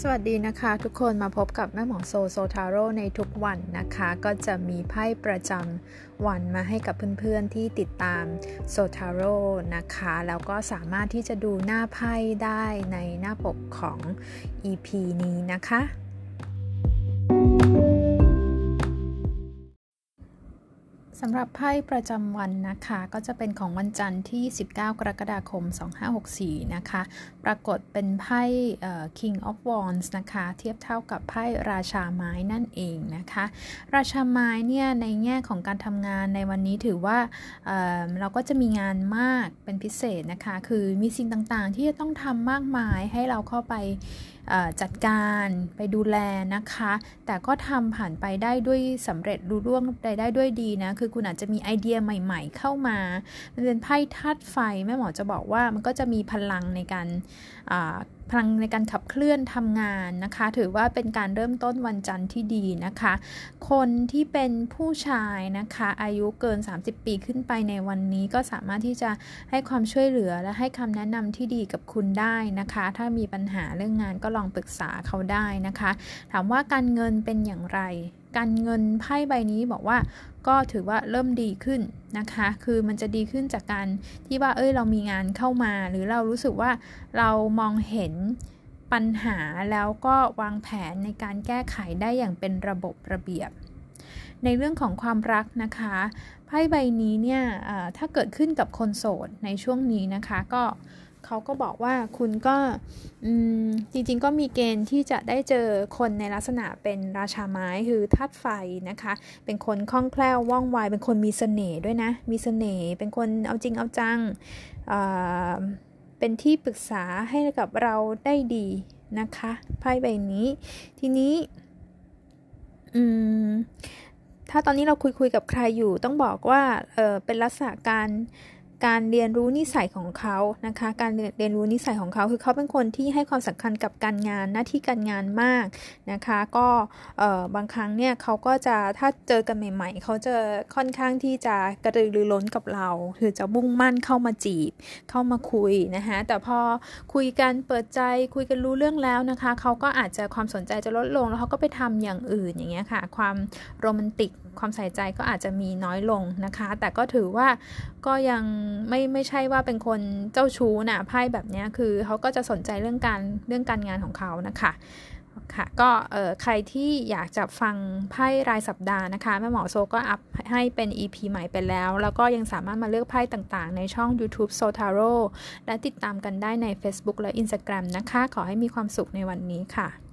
สวัสดีนะคะทุกคนมาพบกับแม่หมอโซโซทาโร่ในทุกวันนะคะ ก็จะมีไพ่ประจำวันมาให้กับเพื่อนๆที่ติดตามโซทาโร่นะคะ แล้วก็สามารถที่จะดูหน้าไพ่ได้ในหน้าปกของ EP นี้นะคะ สำหรับไพ่ประจำวันนะคะ ก็จะเป็นของวันจันทร์ที่ 19 กรกฎาคม 2564 นะคะ ปรากฏเป็นไพ่ King of Wands นะคะ เทียบเท่ากับไพ่ราชาไม้นั่นเองนะคะ ราชาไม้เนี่ยในแง่ของการทำงานในวันนี้ถือว่าเเราก็จะมีงานมากเป็นพิเศษนะคะ คือมีสิ่งต่างๆ ที่จะต้องทำมากมายให้เราเข้าไปจัดการไปดูแลนะคะ แต่ก็ทำผ่านไปได้ด้วยสำเร็จรู้ร่วงได้ได้ด้วยดีนะคือคุณอาจจะมีไอเดียใหม่ๆ เข้ามามันเป็นไพ่ธาตุไฟแม่หมอจะบอกว่ามันก็จะมีพลังในการพลังในการขับเคลื่อนทำงานนะคะ ถือว่าเป็นการเริ่มต้นวันจันทร์ที่ดีนะคะ คนที่เป็นผู้ชายนะคะ อายุเกิน 30 ปีขึ้นไปในวันนี้ก็สามารถที่จะให้ความช่วยเหลือและให้คำแนะนำที่ดีกับคุณได้นะคะ ถ้ามีปัญหาเรื่องงานก็ลองปรึกษาเขาได้นะคะ ถามว่าการเงินเป็นอย่างไร การเงินไพ่ใบนี้บอกว่าก็ถือว่าเริ่มดีขึ้นนะคะ คือมันจะดีขึ้นจากการที่ว่าเอ้ยเรามีงานเข้ามา หรือเรารู้สึกว่าเรามองเห็นปัญหาแล้วก็วางแผนในการแก้ไขได้อย่างเป็นระบบระเบียบ ในเรื่องของความรักนะคะไพ่ใบนี้เนี่ยถ้าเกิดขึ้นกับคนโสดในช่วงนี้นะคะก็ เขาก็บอกว่าคุณก็จริงๆ ก็มีเกณฑ์ที่จะได้เจอคนในลักษณะเป็นราชาไม้คือธาตุไฟนะคะ เป็นคนคล่องแคล่วว่องไว เป็นคนมีเสน่ห์ด้วยนะ มีเสน่ห์เป็นคนเอาจริงเอาจังเป็นที่ปรึกษาให้กับเราได้ดีนะคะไพ่ใบนี้ทีนี้ถ้าตอนนี้เราคุยคุยกับใครอยู่ต้องบอกว่าเเป็นลักษณะการ การเรียนรู้นิสัยของเขานะคะ การเรียนรู้นิสัยของเขาคือเขาเป็นคนที่ให้ความสำคัญกับการงานหน้าที่การงานมากนะคะ ก็บางครั้งเนี่ยเขาก็จะถ้าเจอกันใหม่ๆเขาจะค่อนข้างที่จะกระตือรือร้นกับเรา คือจะมุ่งมั่นเข้ามาจีบ เข้ามาคุยนะคะแต่พอคุยกันเปิดใจคุยกันรู้เรื่องแล้วนะคะ เขาก็อาจจะความสนใจจะลดลงแล้วเขาก็ไปทำอย่างอื่นอย่างเงี้ยค่ะ ความโรแมนติก ความใส่ใจก็อาจจะมีน้อยลงนะคะ แต่ก็ถือว่าก็ยังไม่ไม่ใช่ว่าเป็นคนเจ้าชู้นะไพ่แบบนี้คือเขาก็จะสนใจเรื่องการเรื่องการงานของเขานะคะค่ะก็เออใครที่อยากจะฟังไพ่รายสัปดาห์นะคะแม่หมอโซก็อัพให้เป็น EP ใหม่ไปแล้ว แล้วก็ยังสามารถมาเลือกไพ่ต่างๆ ในช่อง YouTube s o t a r o และติดตามกันได้ใน Facebook และ Instagram นะคะ ขอให้มีความสุขในวันนี้ค่ะ